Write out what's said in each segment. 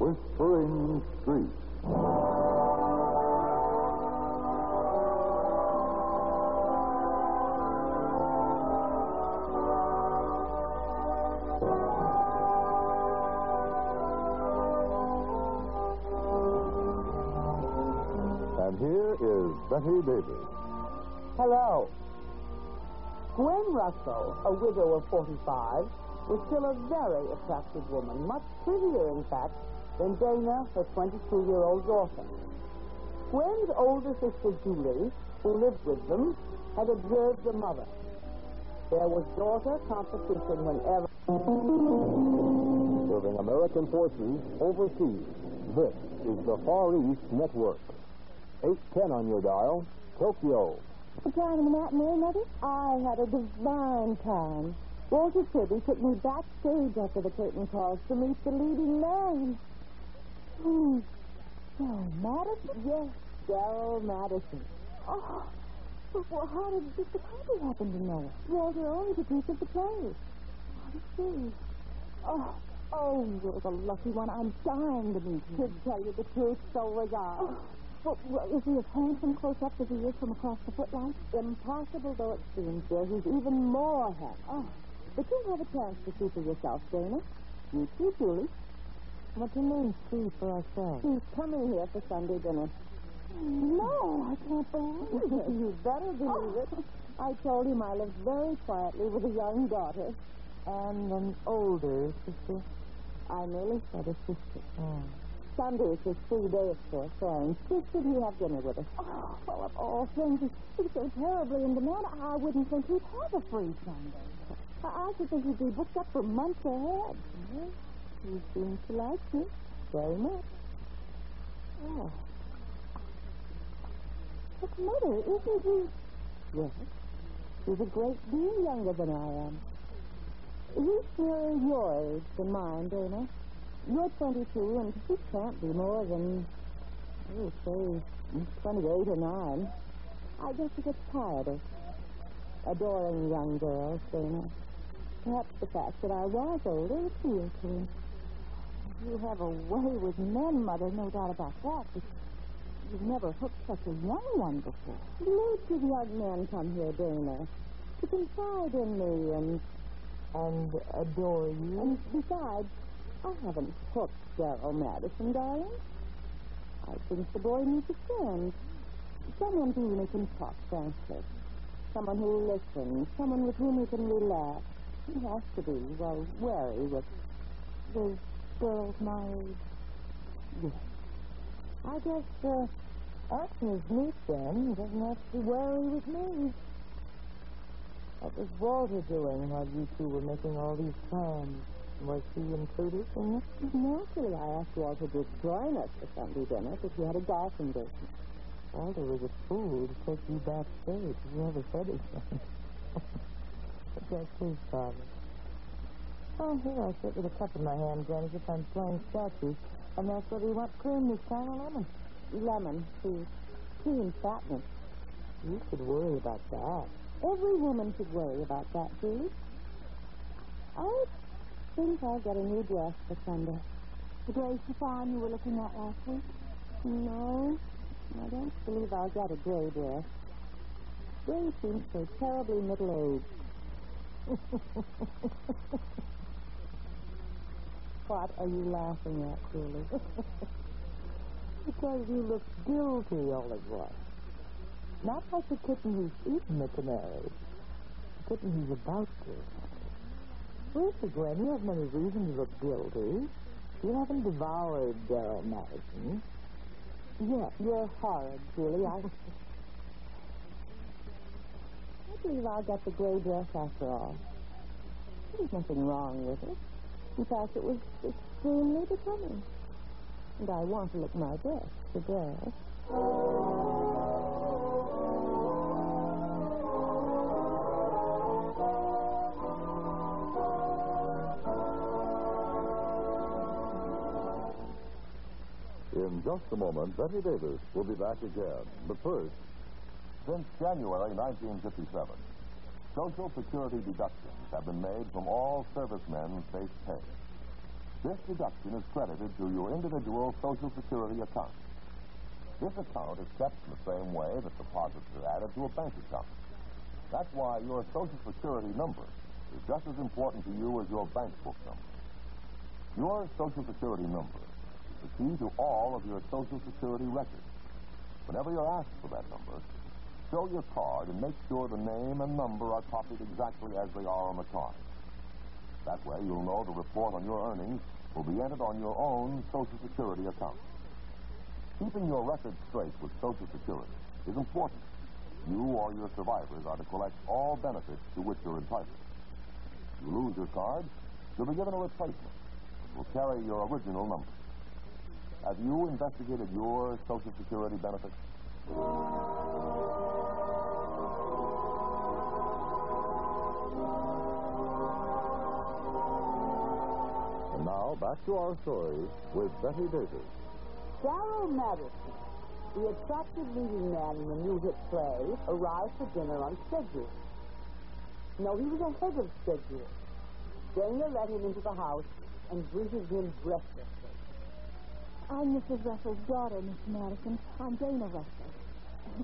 Whispering Street. And here is Bette Davis. Hello. Gwen Russell, a widow of 45, was still a very attractive woman, much prettier, in fact, than Dana, her 22-year-old daughter. Gwen's older sister, Julie, who lived with them, had observed the mother. There was daughter competition whenever... Serving American forces overseas. This is the Far East Network. 810 on your dial, Tokyo. The time of the matinee, Mother? I had a divine time. Walter Tribby took me backstage after the curtain calls to meet the leading man. Hmm. Daryl Madison? Yes, Daryl Madison. Oh, but well, how did Mr. Copy happen to know it? Walter owns a piece of the play. I see. Oh, oh, you're the lucky one. I'm dying to meet you. To tell you the truth, so was I. Oh. Well, well, is he as handsome close up as he is from across the footlights? Impossible though it seems, dear, he's even more handsome. Oh, but you'll have a chance to see for yourself, Dana. You too, Julie. What do you mean, see for ourselves? He's coming here for Sunday dinner. No, I can't believe it. you better believe it. I told him I lived very quietly with a young daughter. And an older sister. I merely said a sister. Oh. Sunday is his free day, of course, so I insisted he have dinner with us. Oh, well, of all things, he's so terribly in demand, I wouldn't think he'd have a free Sunday. I, should think he'd be booked up for months ahead. He seems to like me very much. Oh. But, Mother, isn't he... Yes, he's a great deal younger than I am. He's nearer your age than mine, Dana. You're 22, and he can't be more than, oh, say, 28 or 9. I guess he gets tired of adoring young girls, Dana. Perhaps the fact that I was older appealed to him. You have a way with men, Mother, no doubt about that. But you've never hooked such a young one before. Lots of young men come here, Dana, to confide in me and and adore you. And besides, I haven't hooked Daryl Madison, darling. I think the boy needs a friend. Someone to whom he can talk frankly. Someone who will listen. Someone with whom he can relax. He has to be, well, wary with those girls my age. Yes. I guess, uh, that's his neat then. He doesn't have to be wary with me. What was Walter doing while you two were making all these plans? Was he included in it? Naturally, I asked Walter to join us for Sunday dinner because he had a golf engagement. Walter was a fool to take you backstage. He never said anything. but that's his problem. Oh, here I sit with a cup in my hand, Gwen, as if I'm playing statues. And that's what we want cream this time lemon? Lemon, please. Cream fatness. You should worry about that. Every woman should worry about that, Julie. I think I'll get a new dress for Sunday. The gray chiffon you were looking at last week? No, I don't believe I'll get a gray dress. Gray seems so terribly middle-aged. what are you laughing at, Julie? because you look guilty all at once. Not like the kitten who's eaten the canary. The kitten who's about to. Really, Gwen, you have many reasons to look guilty. You haven't devoured Daryl Madison. Yeah, you're horrid, Julie. I... I believe I'll get the gray dress after all. There's nothing wrong with it. In fact, it was extremely becoming. And I want to look my best today. In just a moment, Bette Davis will be back again. But first, since January 1957, Social Security deductions have been made from all servicemen's base pay. This deduction is credited to your individual Social Security account. This account is kept in the same way that deposits are added to a bank account. That's why your Social Security number is just as important to you as your bank book number. Your Social Security number is the key to all of your Social Security records. Whenever you're asked for that number, show your card and make sure the name and number are copied exactly as they are on the card. That way, you'll know the report on your earnings will be entered on your own Social Security account. Keeping your record straight with Social Security is important. You or your survivors are to collect all benefits to which you're entitled. If you lose your card, you'll be given a replacement. It will carry your original number. Have you investigated your Social Security benefits? Now, back to our story with Bette Davis. Darrell Madison, the attractive leading man in the new hit play, arrived for dinner on schedule. No, he was ahead of schedule. Dana led him into the house and greeted him breathlessly. I'm Mrs. Russell's daughter, Miss Madison. I'm Dana Russell.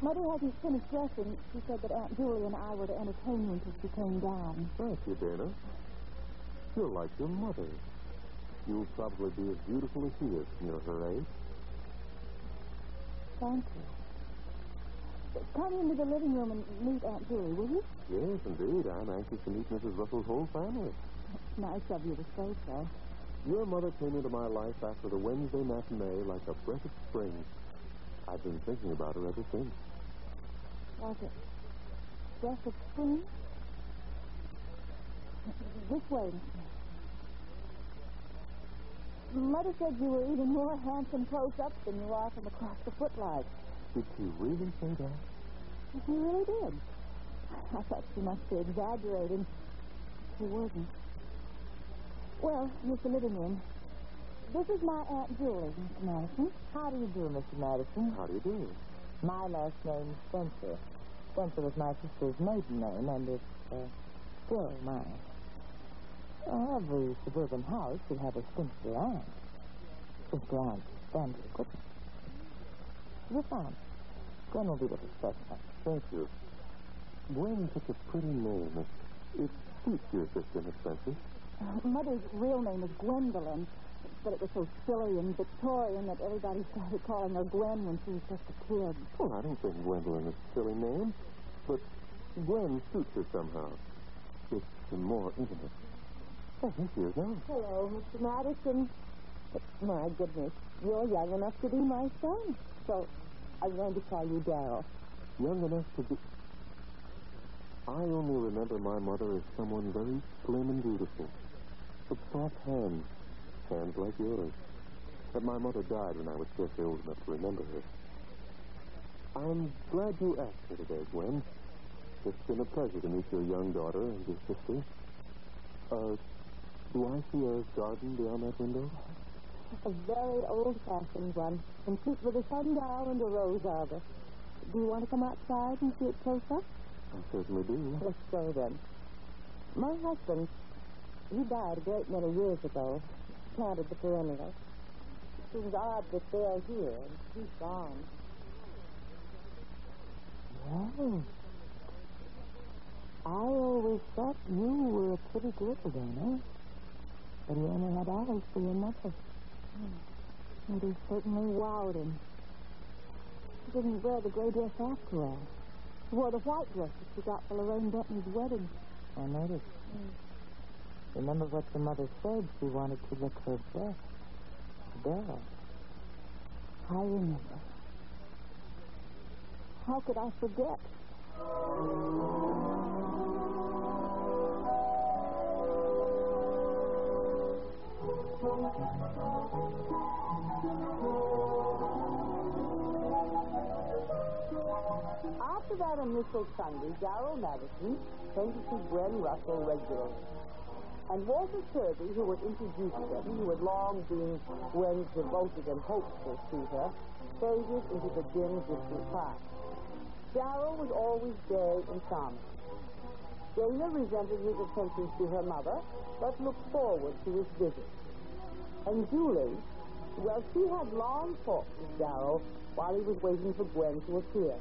Mother hasn't finished dressing. She said that Aunt Julie and I were to entertain you until she came down. Thank you, Dana. You're like your mother. You'll probably be as beautiful as she is near her age. Thank you. Come into the living room and meet Aunt Julie, will you? Yes, indeed. I'm anxious to meet Mrs. Russell's whole family. Nice of you to say so. Your mother came into my life after the Wednesday matinee like a breath of spring. I've been thinking about her ever since. Was it breath of spring? This way, Miss. Mother said you were even more handsome close-up than you are from across the footlights. Did she really say that? She really did. I thought she must be exaggerating. She wasn't. Well, here's the living room. This is my Aunt Julie, Mr. Madison. How do you do, Mr. Madison? How do you do? My last name's Spencer. Spencer was my sister's maiden name, and it's uh, still mine. Well, every suburban house should have a spinster aunt. Spinster aunt is standard equipment. Fine. Gwen will be with us presently. Thank you. Gwen's such a pretty name. It, it suits your sister, Miss Spencer. Uh, Mother's real name is Gwendolyn, but it was so silly and Victorian that everybody started calling her Gwen when she was just a kid. Well, I don't think Gwendolyn is a silly name, but Gwen suits her somehow. It's more intimate. Oh, here she is now. Hello, Mr. Madison. My goodness, you're young enough to be my son. So I'm going to call you Darrell. Young enough to be... I only remember my mother as someone very slim and beautiful. With soft hands, hands like yours. But my mother died when I was scarcely old enough to remember her. I'm glad you asked me today, Gwen. It's been a pleasure to meet your young daughter and your sister. Uh, Do I see a garden beyond that window? A very old-fashioned one, complete with a sundial and a rose arbor. Do you want to come outside and see it close up? I certainly do. Let's go then. My husband, he died a great many years ago. Planted the perennials. It seems odd that they're here and he's gone. Well, I always thought you were a pretty girl, Dana. But he only had Alice for your mother. And he certainly wowed him. He didn't wear the gray dress after all. He wore the white dress that she got for Lorraine Benton's wedding. I noticed. Remember what your mother said? She wanted to look her best. Dara. I remember. How could I forget? After that initial Sunday, Darrell Madison came to see Gwen Russell regularly. And Walter Kirby, who had introduced them, who had long been Gwen's devoted and hopeful suitor, faded into the dim, distant past. Darrell was always gay and charming. Dana resented his attentions to her mother, but looked forward to his visit. And Julie, well, she had long talks with Darrell while he was waiting for Gwen to appear.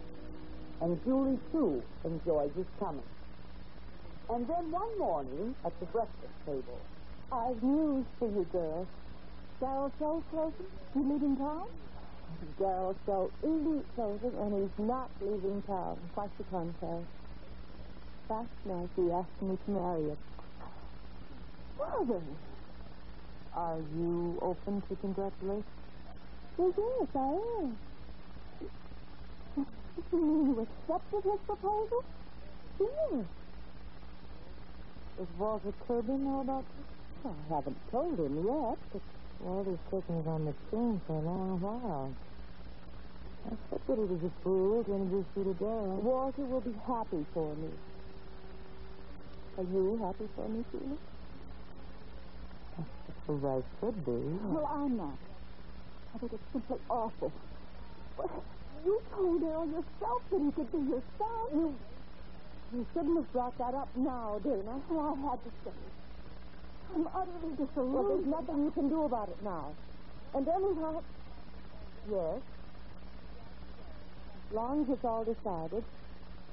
And Julie, too, enjoyed his coming. And then one morning at the breakfast table, I've news for you, girls. Darrell Shell's closing? You leaving town? Darrell Shell isn't closing, and he's not leaving town. Quite the contrary. Last night he asked me to marry him. Mother! Are you open to congratulations? Well, yes, I am. You mean you accepted his proposal? Yes. Does Walter Kirby know about this? I haven't told him yet, but Walter's taken it on the chin for a long while. I said that he was a fool to introduce you to Darrell. Walter will be happy for me. Are you happy for me, Sheila? Suppose I should be. Well, I'm not. I think it's simply awful. But you told Darrell yourself that he could be your son. You, you shouldn't have brought that up now, Dana. I had to say it. I'm utterly disillusioned. Well, there's nothing you can do about it now. And anyhow, yes, as long as it's all decided,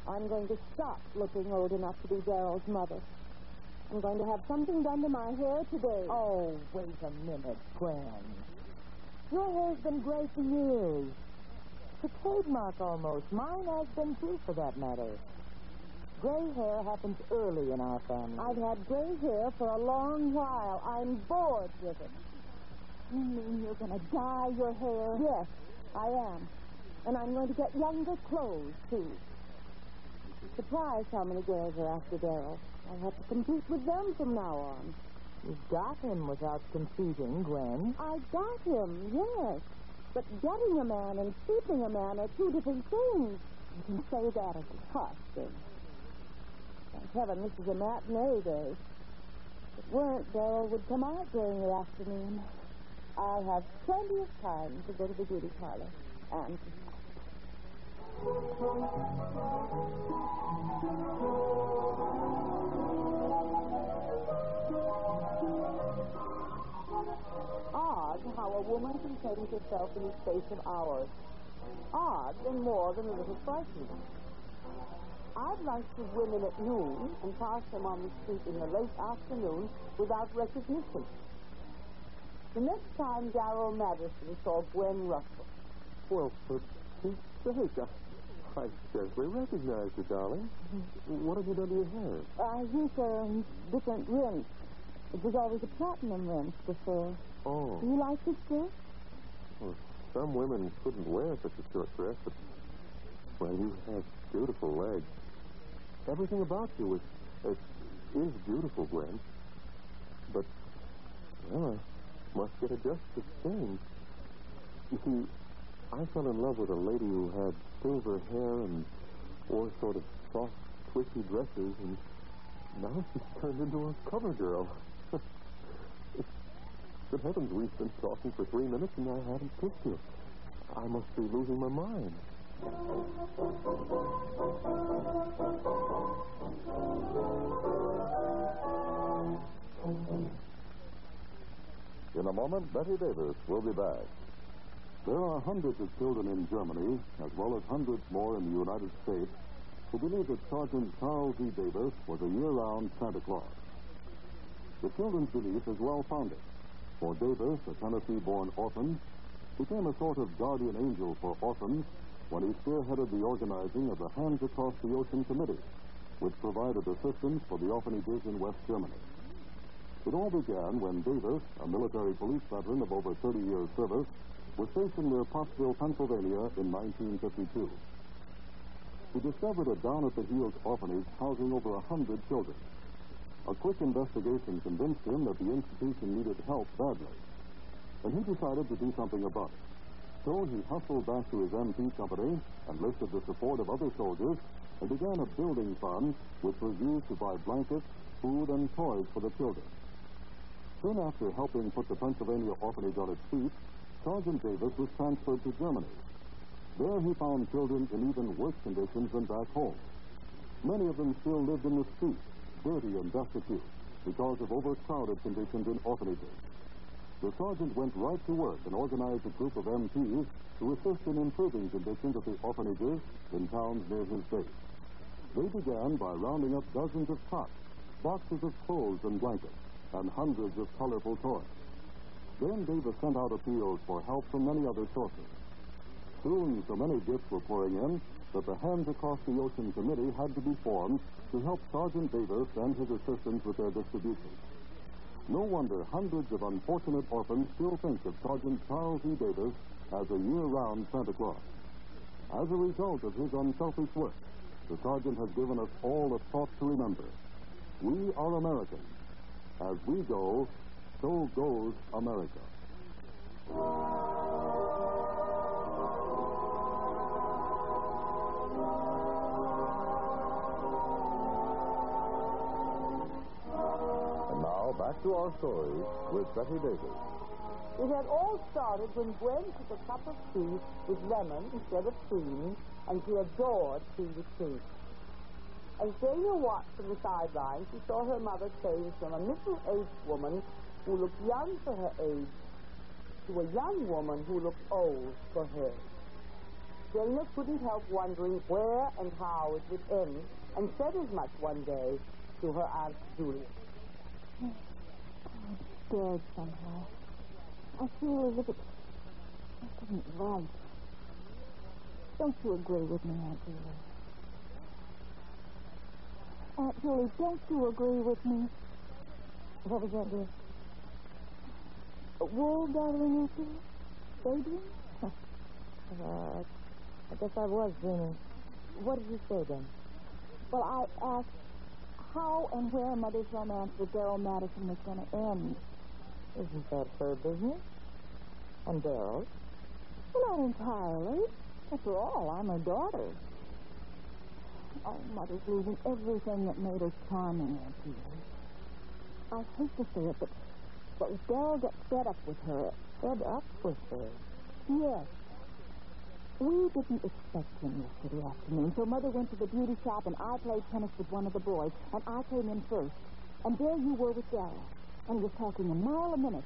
I'm going to stop looking old enough to be Darrell's mother. I'm going to have something done to my hair today. Oh, wait a minute, Gwen. Your hair's been gray for years. It's a trademark almost. Mine has been too, for that matter. Gray hair happens early in our family. I've had gray hair for a long while. I'm bored with it. You mean you're going to dye your hair? Yes, I am. And I'm going to get younger clothes, too. Surprised how many girls are after Darrell. I'll have to compete with them from now on. You've got him without competing, Gwen. I got him, yes. But getting a man and keeping a man are two different things. You can say that as a custom. Thank heaven this is a matinee day. If it weren't, Darrell would come out during the afternoon. I'll have plenty of time to go to the beauty parlor and to Odd how a woman can change herself in the space of hours. Odd and more than a little frightening. I've lunched with women at noon and passed them on the street in the late afternoon without recognition. The next time Darrell Madison saw Gwen Russell. Well, Pete's sake, I, I scarcely recognize you, darling. Mm-hmm. What have you done to your hair? Uh, I use a different rinse. It was always a platinum rinse before. Oh. Do you like this dress? Well, some women couldn't wear such a short dress, but, well, you have beautiful legs. Everything about you is, is, is beautiful, Gwen. But, well, I must get adjusted to change. You see, I fell in love with a lady who had silver hair and wore sort of soft, twisty dresses, and now she's turned into a cover girl. Good heavens, we've been talking for three minutes and I haven't kissed you. I must be losing my mind. In a moment, Bette Davis will be back. There are hundreds of children in Germany, as well as hundreds more in the United States, who believe that Sergeant Charles E. Davis was a year-round Santa Claus. The children's belief is well-founded, for Davis, a Tennessee-born orphan, became a sort of guardian angel for orphans when he spearheaded the organizing of the Hands Across the Ocean Committee, which provided assistance for the orphanages in West Germany. It all began when Davis, a military police veteran of over 30 years' service, was stationed near Pottsville, Pennsylvania in 1952. He discovered a down-at-the-heels orphanage housing over a hundred children. A quick investigation convinced him that the institution needed help badly, and he decided to do something about it. So he hustled back to his MP company, enlisted the support of other soldiers, and began a building fund which was used to buy blankets, food, and toys for the children. Soon after helping put the Pennsylvania orphanage on its feet, Sergeant Davis was transferred to Germany. There he found children in even worse conditions than back home. Many of them still lived in the streets, dirty and destitute, because of overcrowded conditions in orphanages. The sergeant went right to work and organized a group of MPs to assist in improving conditions at the orphanages in towns near his base. They began by rounding up dozens of cots, boxes of clothes and blankets, and hundreds of colorful toys. Then Davis sent out appeals for help from many other sources. Soon, so many gifts were pouring in that the Hands Across the Ocean Committee had to be formed to help Sergeant Davis and his assistants with their distribution. No wonder hundreds of unfortunate orphans still think of Sergeant Charles E. Davis as a year-round Santa Claus. As a result of his unselfish work, the sergeant has given us all a thought to remember. We are Americans. As we go, so goes America. And now, back to our story with Bette Davis. It had all started when Gwen took a cup of tea with lemon instead of cream, and she adored tea with cream. As Dana watched from the sidelines, she saw her mother change from a middle-aged woman who looked young for her age to a young woman who looked old for her. Dana couldn't help wondering where and how it would end, and said as much one day to her Aunt Julia. I'm scared somehow. I feel as if it isn't right. Don't you agree with me, Aunt Julie? Aunt Julie, don't you agree with me? What was that, dear? Wool gathering after Daydream? Uh, I guess I was dreaming. What did you say then? Well, I asked how and where Mother's romance with Daryl Madison was going to end. Isn't that her business? And Daryl's? Well, not entirely. After all, I'm her daughter. Oh, Mother's losing everything that made her charming, Aunt Julie. I hate to say it, but, but Daryl gets fed up with her, Fed up with her. yes. We didn't expect him yesterday afternoon, so Mother went to the beauty shop and I played tennis with one of the boys, and I came in first. And there you were with Daryl, and he was talking a mile a minute.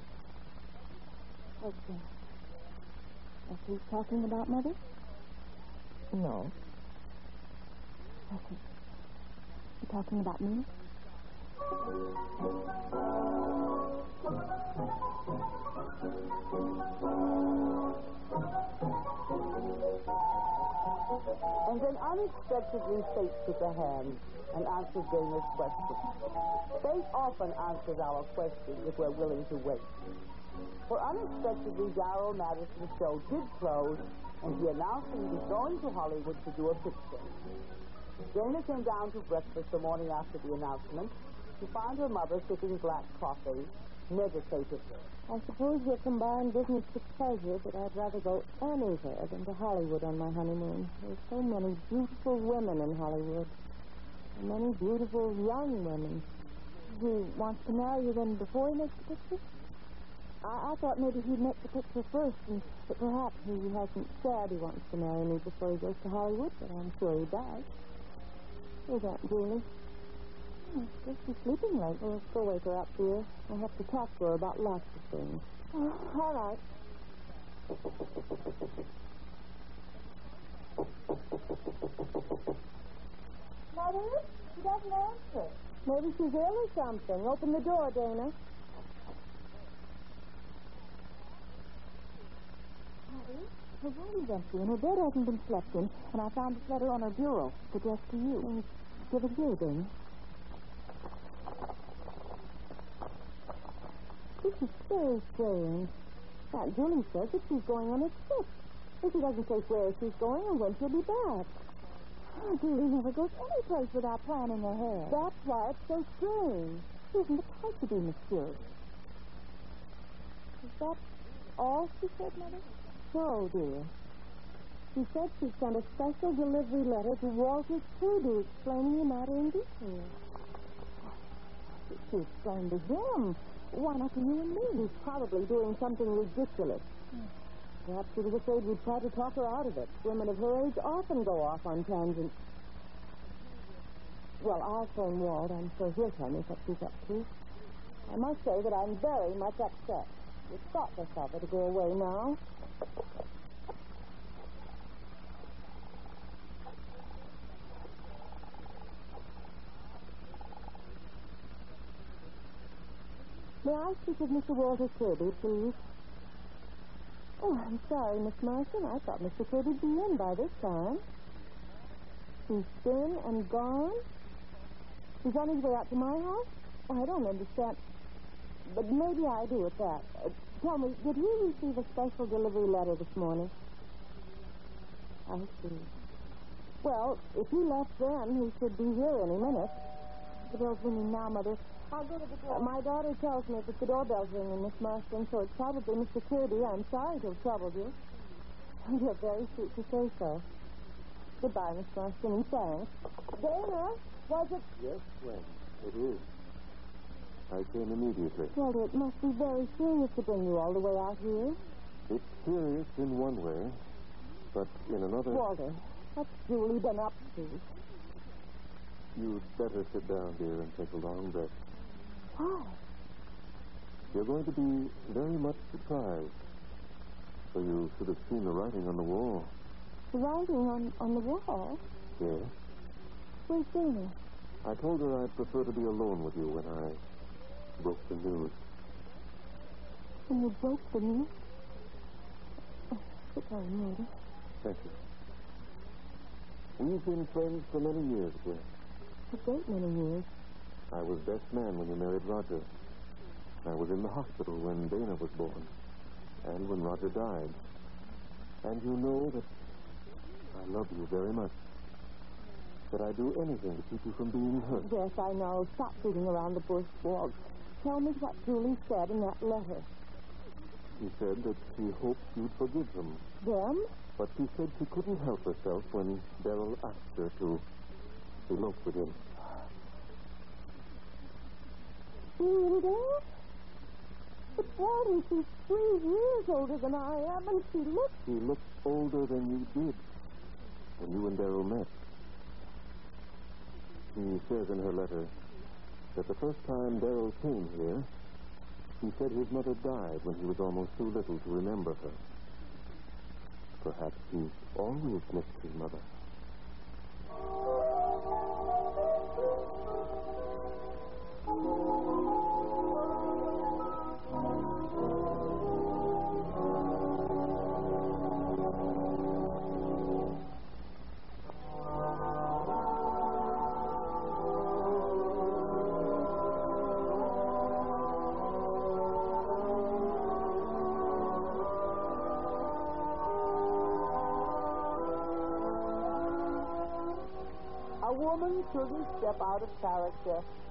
Uh, was he talking about Mother? No. He, he talking about me? And then unexpectedly fate took a hand and answered Dana's question. Fate often answers our questions if we're willing to wait. For unexpectedly, Darrell Madison's show did close, and he announced that he was going to Hollywood to do a picture. Dana came down to breakfast the morning after the announcement to find her mother sipping black coffee meditatively. I suppose you'll combine business with pleasure, but I'd rather go anywhere than to Hollywood on my honeymoon. There's so many beautiful women in Hollywood. And many beautiful young women. He wants to marry you then before he makes the picture? I, I thought maybe he'd make the picture first, and but perhaps he hasn't said he wants to marry me before he goes to Hollywood, but I'm sure he does. Is Aunt Julie. Oh, guess she's sleeping late. Well, let's go wake her up, dear. I have to talk to her about lots of things. Oh, all right. Mother, she doesn't answer. Maybe she's ill or something. Open the door, Dana. Her room is empty, and her bed hasn't been slept in, and I found this letter on her bureau, addressed to you. Mm. Give it here, Dana. This is very strange. Aunt Julie says that she's going on a trip. And she doesn't say where she's going or when she'll be back. Oh, Aunt Julie never goes any place without planning ahead. That's why it's so strange. She isn't type to be mysterious. Is that all she said, Mother? So, dear. She said she sent a special delivery letter to Walter Kirby explaining the matter in detail. She explained to him. Why not to you and me? He's probably doing something ridiculous. Perhaps she was afraid we'd try to talk her out of it. Women of her age often go off on tangents. Well, I'll phone Walt. I'm sure he'll tell me what she's up to. I must say that I'm very much upset. It's thoughtless of her to go away now. May I speak with Mr. Walter Kirby, please? Oh, I'm sorry, Miss Marston. I thought Mr. Kirby'd be in by this time. He's been and gone? He's on his way out to my house? Oh, I don't understand. But maybe I do at that. Uh, tell me, did he receive a special delivery letter this morning? I see. Well, if he left then, he should be here any minute. The bell's ringing now, Mother. I'll go to the door. Uh, my daughter tells me that the doorbell's ringing, Miss Marston, so it's probably Mr. Kirby. I'm sorry to have troubled you. You're very sweet to say so. Goodbye, Miss Marston, and thanks. Dana, was it... Yes, Gwen, it is. I came immediately. Walter, it must be very serious to bring you all the way out here. It's serious in one way, but in another... Walter, what's Julie been up to? You'd better sit down, dear, and take a long rest. Why? You're going to be very much surprised. So you should have seen the writing on the wall. The writing on, on the wall? Yes. Where's Dana? I told her I'd prefer to be alone with you when I broke the news. When you broke the news? Oh, down, Walter. Thank you. We've been friends for many years, Gwen. A great many years. I was best man when you married Roger. I was in the hospital when Dana was born, and when Roger died. And you know that I love you very much. That I'd do anything to keep you from being hurt. Yes, I know. Stop beating around the bush, Walt. Tell me what Julie said in that letter. She said that she hoped you'd forgive them. Them? But she said she couldn't help herself when Darrell asked her to elope with him. She really does? But she's three years older than I am, and she looks... She looks older than you did when you and Darrell met. She says in her letter that the first time Darrell came here, he said his mother died when he was almost too little to remember her. Perhaps he's always missed his mother.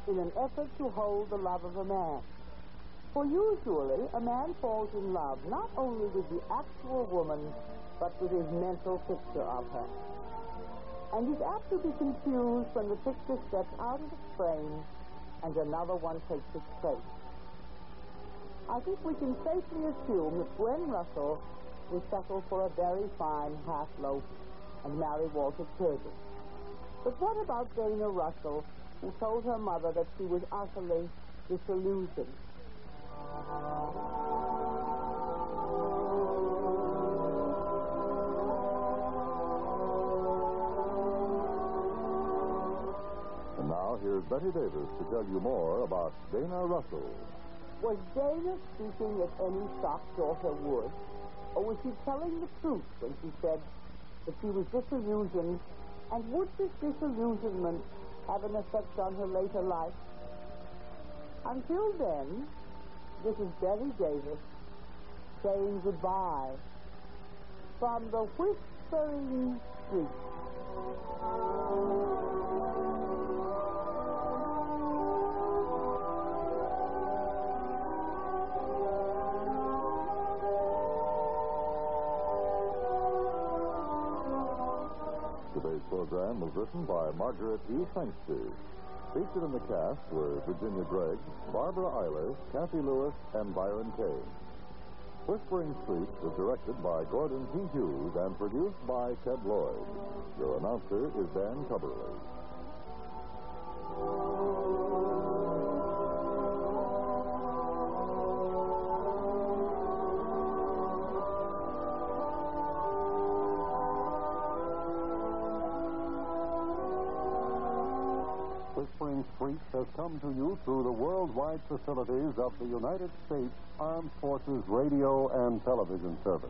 In an effort to hold the love of a man. For usually, a man falls in love not only with the actual woman, but with his mental picture of her. And is apt to be confused when the picture steps out of the frame and another one takes its place. I think we can safely assume that Gwen Russell will settle for a very fine half loaf and marry Walter Kirby. But what about Dana Russell, who told her mother that she was utterly disillusioned? And now here's Bette Davis to tell you more about Dana Russell. Was Dana speaking as any shock daughter would? Or was she telling the truth when she said that she was disillusioned? And would this disillusionment have an effect on her later life? Until then, this is Bette Davis saying goodbye from the Whispering Street. Written by Margaret E. Sangster. Featured in the cast were Virginia Gregg, Barbara Eiler, Kathy Lewis, and Byron Kane. Whispering Street was directed by Gordon T. Hughes and produced by Ted Lloyd. Your announcer is Dan Cubberly. Through the worldwide facilities of the United States Armed Forces Radio and Television Service.